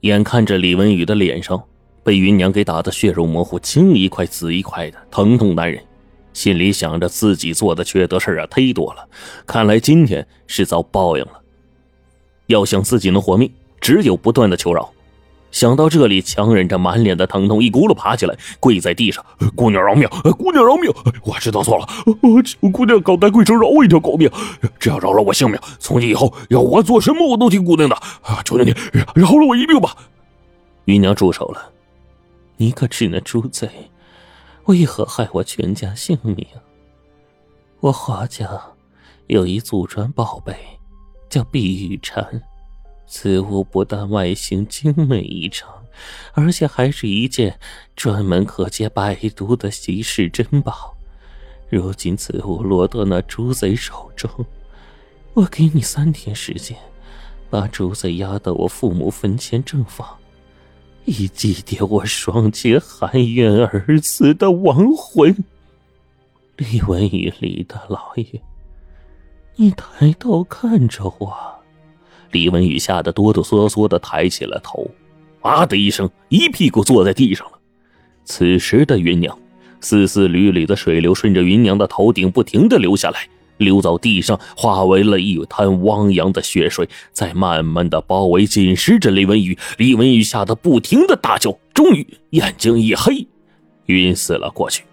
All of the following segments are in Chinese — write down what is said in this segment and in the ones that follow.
眼看着李文宇的脸上被云娘给打得血肉模糊，青一块紫一块的，疼痛难忍，心里想着自己做的缺德事啊忒多了，看来今天是遭报应了。要想自己能活命，只有不断的求饶。想到这里，强忍着满脸的疼痛，一咕噜爬起来，跪在地上：“姑娘饶命！姑娘饶命！我知道错了，求姑娘高抬贵手，饶我一条狗命！只要饶了我性命，从今以后要我做什么我都听姑娘的！求求你，饶了我一命吧！”芸娘住手了，你可知那猪贼为何害我全家性命？我华家有一祖传宝贝，叫碧玉蝉。此物不但外形精美异常，而且还是一件专门可解百毒的稀世珍宝。如今此物落到那猪贼手中，我给你三天时间，把猪贼押到我父母坟前正房，以祭奠我双亲含冤而死的亡魂。李文宇，李大老爷，你抬头看着我。李文宇吓得哆哆嗦嗦的抬起了头，啊的一声，一屁股坐在地上了。此时的芸娘，丝丝缕缕的水流顺着芸娘的头顶不停的流下来，流到地上，化为了一滩汪洋的血水，在慢慢的包围紧实着李文宇。李文宇吓得不停的大叫，终于眼睛一黑，晕死了过去。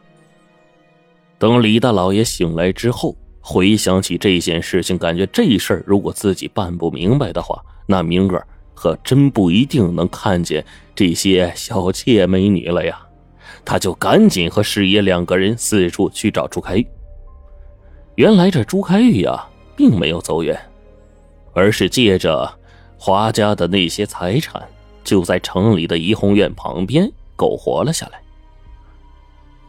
等李大老爷醒来之后。回想起这件事情，感觉这事儿如果自己办不明白的话，那明儿可真不一定能看见这些小妾美女了呀！他就赶紧和师爷两个人四处去找朱开玉。原来这朱开玉呀，并没有走远，而是借着华家的那些财产，就在城里的怡红院旁边苟活了下来。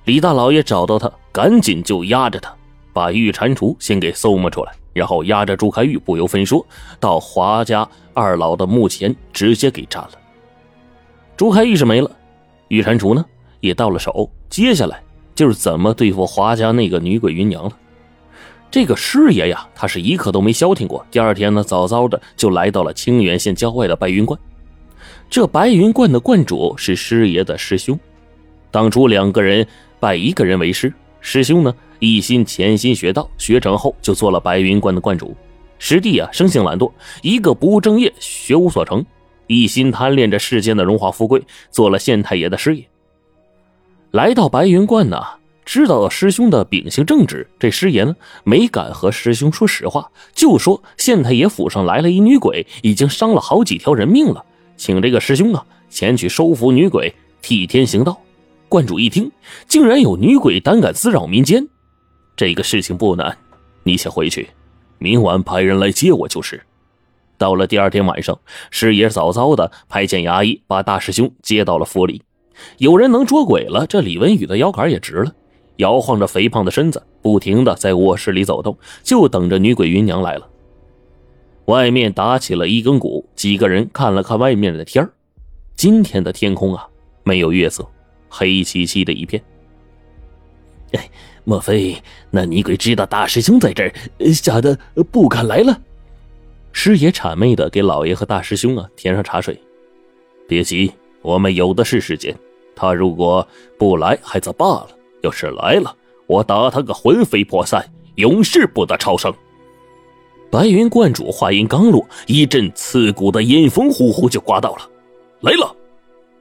李大老爷找到他，赶紧就压着他。把玉蟾蜍先给搜摸出来，然后押着朱开玉不由分说到华家二老的墓前，直接给占了。朱开玉是没了，玉蟾蜍呢也到了手。接下来就是怎么对付华家那个女鬼芸娘了。这个师爷呀，他是一刻都没消停过。第二天呢，早早的就来到了清远县郊外的白云观。这白云观的观主是师爷的师兄，当初两个人拜一个人为师，师兄呢。一心潜心学道，学成后就做了白云观的观主。师弟啊，生性懒惰，一个不务正业，学无所成，一心贪恋着世间的荣华富贵，做了县太爷的师爷。来到白云观呢，知道师兄的秉性正直，这师爷呢没敢和师兄说实话，就说县太爷府上来了一女鬼，已经伤了好几条人命了，请这个师兄啊前去收服女鬼，替天行道。观主一听，竟然有女鬼胆敢滋扰民间。这个事情不难，你先回去，明晚派人来接我就是。到了第二天晚上，师爷早早的派遣衙役把大师兄接到了府里。有人能捉鬼了，这李文宇的腰杆也直了，摇晃着肥胖的身子，不停的在卧室里走动，就等着女鬼芸娘来了。外面打起了一更鼓，几个人看了看外面的天儿今天的天空啊，没有月色，黑漆漆的一片。哎。莫非那女鬼知道大师兄在这儿，吓得不敢来了？师爷谄媚的给老爷和大师兄啊添上茶水。别急，我们有的是时间。他如果不来还则罢了，要是来了，我打他个魂飞魄散，永世不得超生。白云观主话音刚落，一阵刺骨的阴风呼呼就刮到了。来了！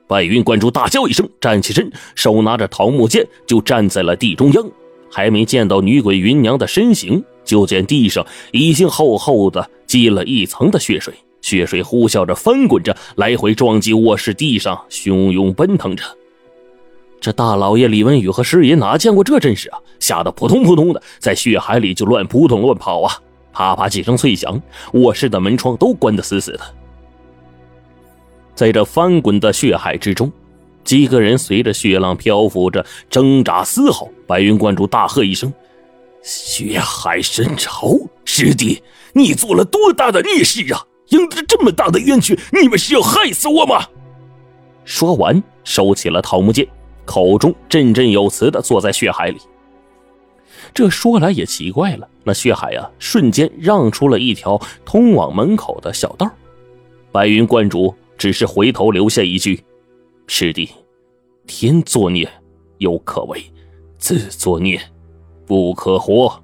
白云观主大叫一声，站起身，手拿着桃木剑，就站在了地中央。还没见到女鬼云娘的身形，就见地上已经厚厚的积了一层的血水，血水呼啸着翻滚着，来回撞击卧室地上，汹涌奔腾着。这大老爷李文宇和师爷哪见过这阵势啊？吓得扑通扑通的在血海里就乱扑腾乱跑啊！啪啪几声脆响，卧室的门窗都关得死死的。在这翻滚的血海之中。几个人随着血浪漂浮着，挣扎嘶吼。白云观主大喝一声：“血海深潮，师弟，你做了多大的孽事啊！应得这么大的冤屈，你们是要害死我吗？”说完，收起了桃木剑，口中振振有词的坐在血海里。这说来也奇怪了，那血海啊，瞬间让出了一条通往门口的小道。白云观主只是回头留下一句：“师弟，天作孽犹可为，自作孽不可活。”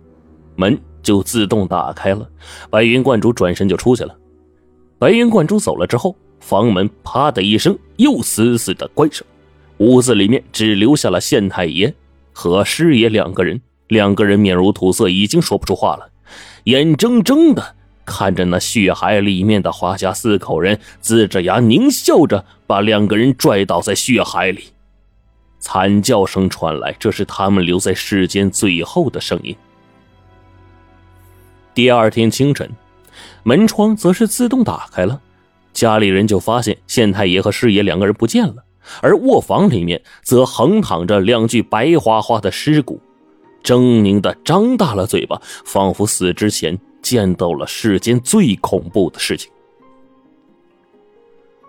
门就自动打开了，白云观主转身就出去了。白云观主走了之后，房门啪的一声又死死的关上，屋子里面只留下了县太爷和师爷两个人。两个人面如土色，已经说不出话了，眼睁睁的看着那血海里面的华家四口人，龇着牙狞笑着把两个人拽倒在血海里，惨叫声传来，这是他们留在世间最后的声音。第二天清晨，门窗则是自动打开了，家里人就发现县太爷和师爷两个人不见了，而卧房里面则横躺着两具白花花的尸骨。狰狞的张大了嘴巴，仿佛死之前见到了世间最恐怖的事情。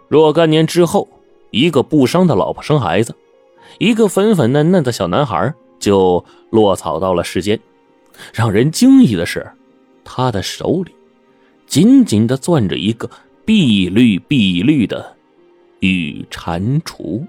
若干年之后，一个不伤的老婆生孩子，一个粉粉嫩嫩的小男孩就落草到了世间。让人惊异的是，他的手里紧紧的攥着一个碧绿碧绿的玉蟾蜍。